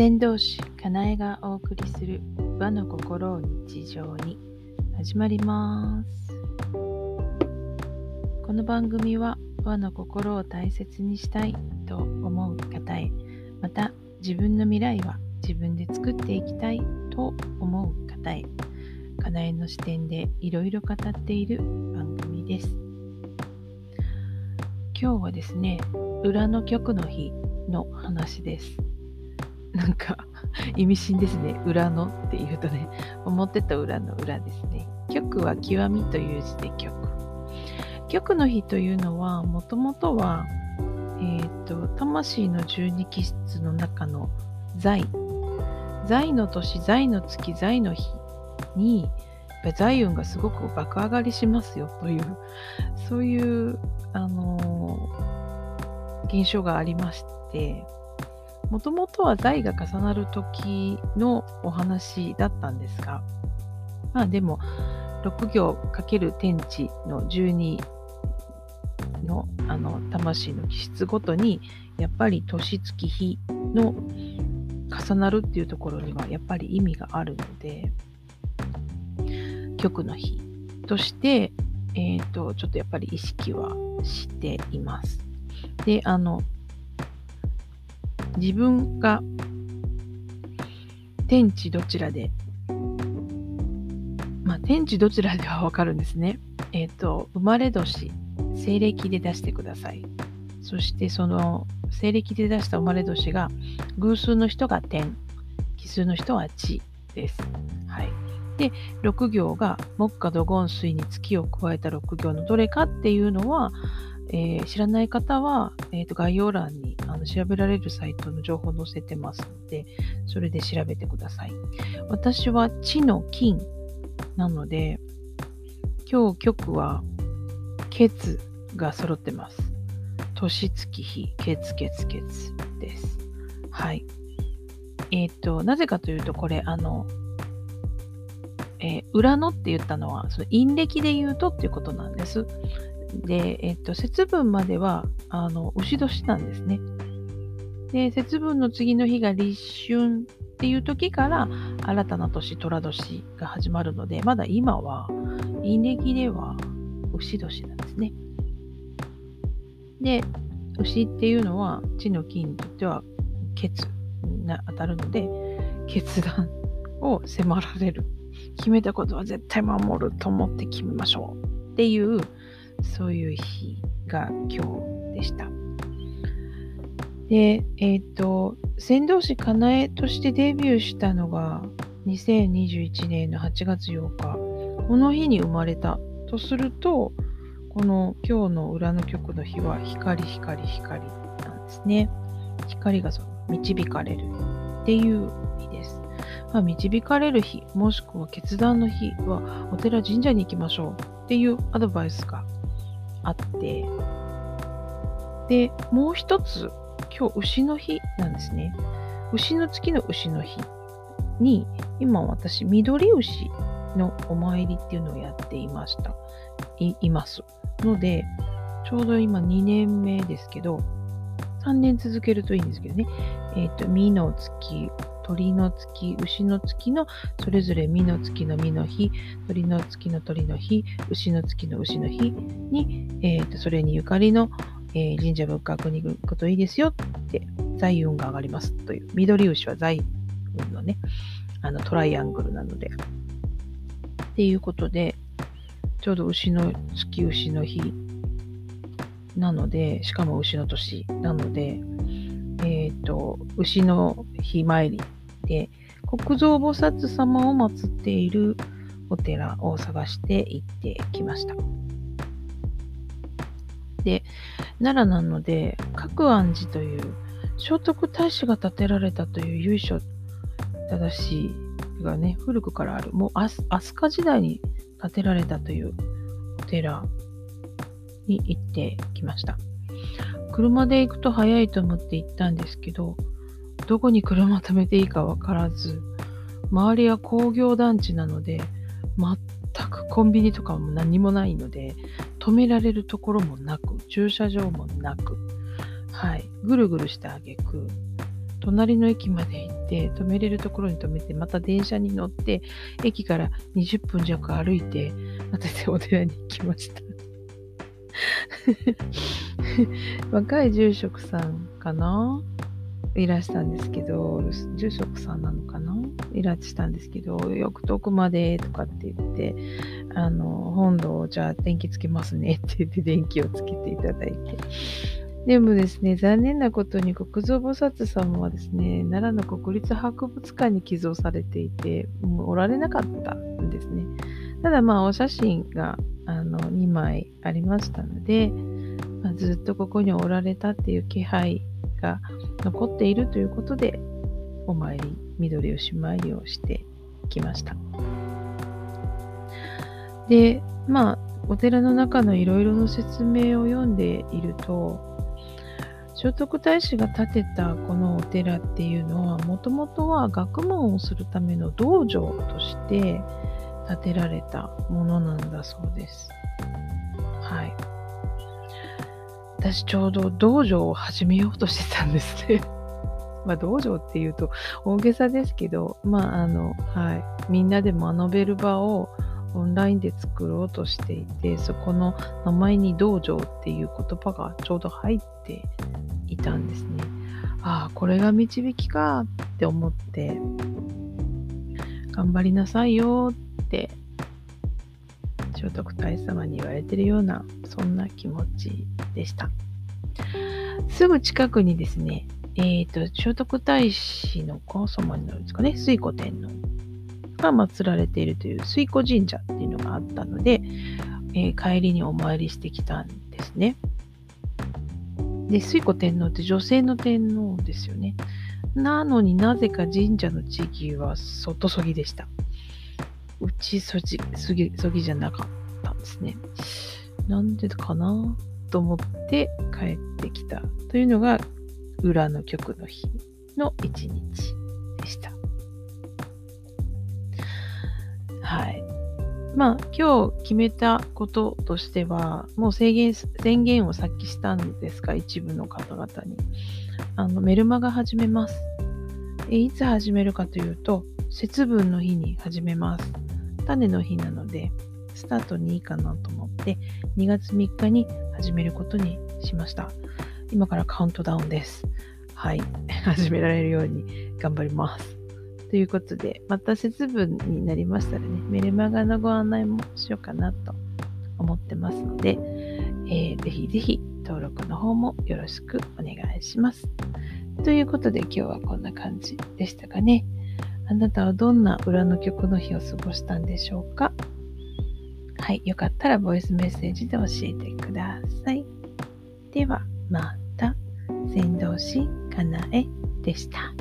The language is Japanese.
先導師かなえがお送りする和の心を日常に。始まります。この番組は和の心を大切にしたいと思う方へ。また自分の未来は自分で作っていきたいと思う方へ。かなえの視点でいろいろ語っている番組です。今日はですね裏の曲の日の話です。なんか意味深ですね。裏のっていうとね、思ってた裏の裏ですね。極は極みという字で極。極の日というのは、もともとは、えっ、ー、と、魂の十二気質の中の財。財の年、財の月、財の日に、財運がすごく爆上がりしますよという、そういう、あのー、現象がありまして、もともとは財が重なる時のお話だったんですが、まあでも、6行×天地の12のあの魂の気質ごとに、やっぱり年月日の重なるっていうところにはやっぱり意味があるので、極の日として、えっ、ー、と、ちょっとやっぱり意識はしています。で、あの、自分が天地どちらで、まあ、天地どちらではわかるんですね。えっ、ー、と、生まれ年、西暦で出してください。そしてその西暦で出した生まれ年が偶数の人が天、奇数の人は地です。はい。で、6行が木下土金水に月を加えた6行のどれかっていうのは、えー、知らない方は、えーと、概要欄にあの調べられるサイトの情報を載せてますので、それで調べてください。私は地の金なので、今日曲は、ケツが揃ってます。年月日、ケツケツケツです。はい。えっ、ー、と、なぜかというと、これ、あの、えー、裏のって言ったのは、その陰暦で言うとっていうことなんです。で、えっと、節分までは、あの、牛年なんですね。で、節分の次の日が立春っていう時から、新たな年、寅年が始まるので、まだ今は、陰暦では牛年なんですね。で、牛っていうのは、地の金にとっては、決に当たるので、決断を迫られる。決めたことは絶対守ると思って決めましょうっていうそういう日が今日でした。で、えっ、と、先導師かなえとしてデビューしたのが2021年の8月8日。この日に生まれたとすると、この今日の裏の曲の日は光光光なんですね。光がその導かれるっていう日です。まあ、導かれる日、もしくは決断の日はお寺神社に行きましょうっていうアドバイスがあって、で、もう一つ、今日牛の日なんですね。牛の月の牛の日に、今私、緑牛のお参りっていうのをやっていました。いいます。ので、ちょうど今2年目ですけど、3年続けるといいんですけどね。えっ、ー、と、実の月、鳥の月、牛の月のそれぞれ実の月の実の日、鳥の月の鳥の日、牛の月の牛の日に、えーと、それにゆかりの、えー、神社仏閣に行くといいですよって財運が上がりますという。緑牛は財運のね、あのトライアングルなので。っていうことで、ちょうど牛の月牛の日なので、しかも牛の年なので、えっ、ー、と、牛の日参りで、国蔵菩薩様を祀っているお寺を探して行ってきました。で、奈良なので、各安寺という聖徳太子が建てられたという由緒正しいがね、古くからある、もう飛鳥時代に建てられたというお寺に行ってきました。車で行くと早いと思って行ったんですけど、どこに車止めていいかわからず、周りは工業団地なので、全くコンビニとかも何もないので、止められるところもなく、駐車場もなく、はい、ぐるぐるしてあげく、隣の駅まで行って止めれるところに止めてまた電車に乗って駅から20分弱歩いてまたお寺に行きました。若い住職さんかな？いらしたんですけど、住職さんなのかな？いらしたんですけど、よく遠くまでとかって言って、あの、本堂じゃあ電気つけますねって言って電気をつけていただいて。でもですね、残念なことに国蔵菩薩様はですね、奈良の国立博物館に寄贈されていて、もうおられなかったんですね。ただまあお写真があの2枚ありましたので、まあ、ずっとここにおられたっていう気配が残っているということで、お参り、緑吉参りをしてきました。で、まあ、お寺の中のいろいろな説明を読んでいると、聖徳太子が建てたこのお寺っていうのは、もともとは学問をするための道場として建てられたものなんだそうです。はい。私ちょうど道場を始めようとしてたんですね。まあ道場っていうと大げさですけど、まああの、はい。みんなで学べる場をオンラインで作ろうとしていて、そこの名前に道場っていう言葉がちょうど入っていたんですね。ああ、これが導きかって思って、頑張りなさいよって聖徳太子様に言われてるようなそんな気持ちでした。すぐ近くにですね、えっ、ー、と、聖徳太子の高祖母になるんですかね、水古天皇が祀られているという水古神社っていうのがあったので、えー、帰りにお参りしてきたんですね。で、水古天皇って女性の天皇ですよね。なのになぜか神社の地域は外そぎでした。うちそぎそぎじゃなかったんですね。なんでかなと思って帰ってきたというのが裏の曲の日の一日でした。はい。まあ今日決めたこととしてはもう制限宣言をさっきしたんですが一部の方々にあのメルマガ始めます。いつ始めるかというと節分の日に始めます。種の日なのでスタートにいいかなと思って2月3日に始めることにしました。今からカウントダウンです。はい。始められるように頑張ります。ということで、また節分になりましたらね、メルマガのご案内もしようかなと思ってますので、えー、ぜひぜひ登録の方もよろしくお願いします。ということで今日はこんな感じでしたかね。あなたはどんな裏の曲の日を過ごしたんでしょうか？はい、よかったらボイスメッセージで教えてください。では、また、先導師かなえでした。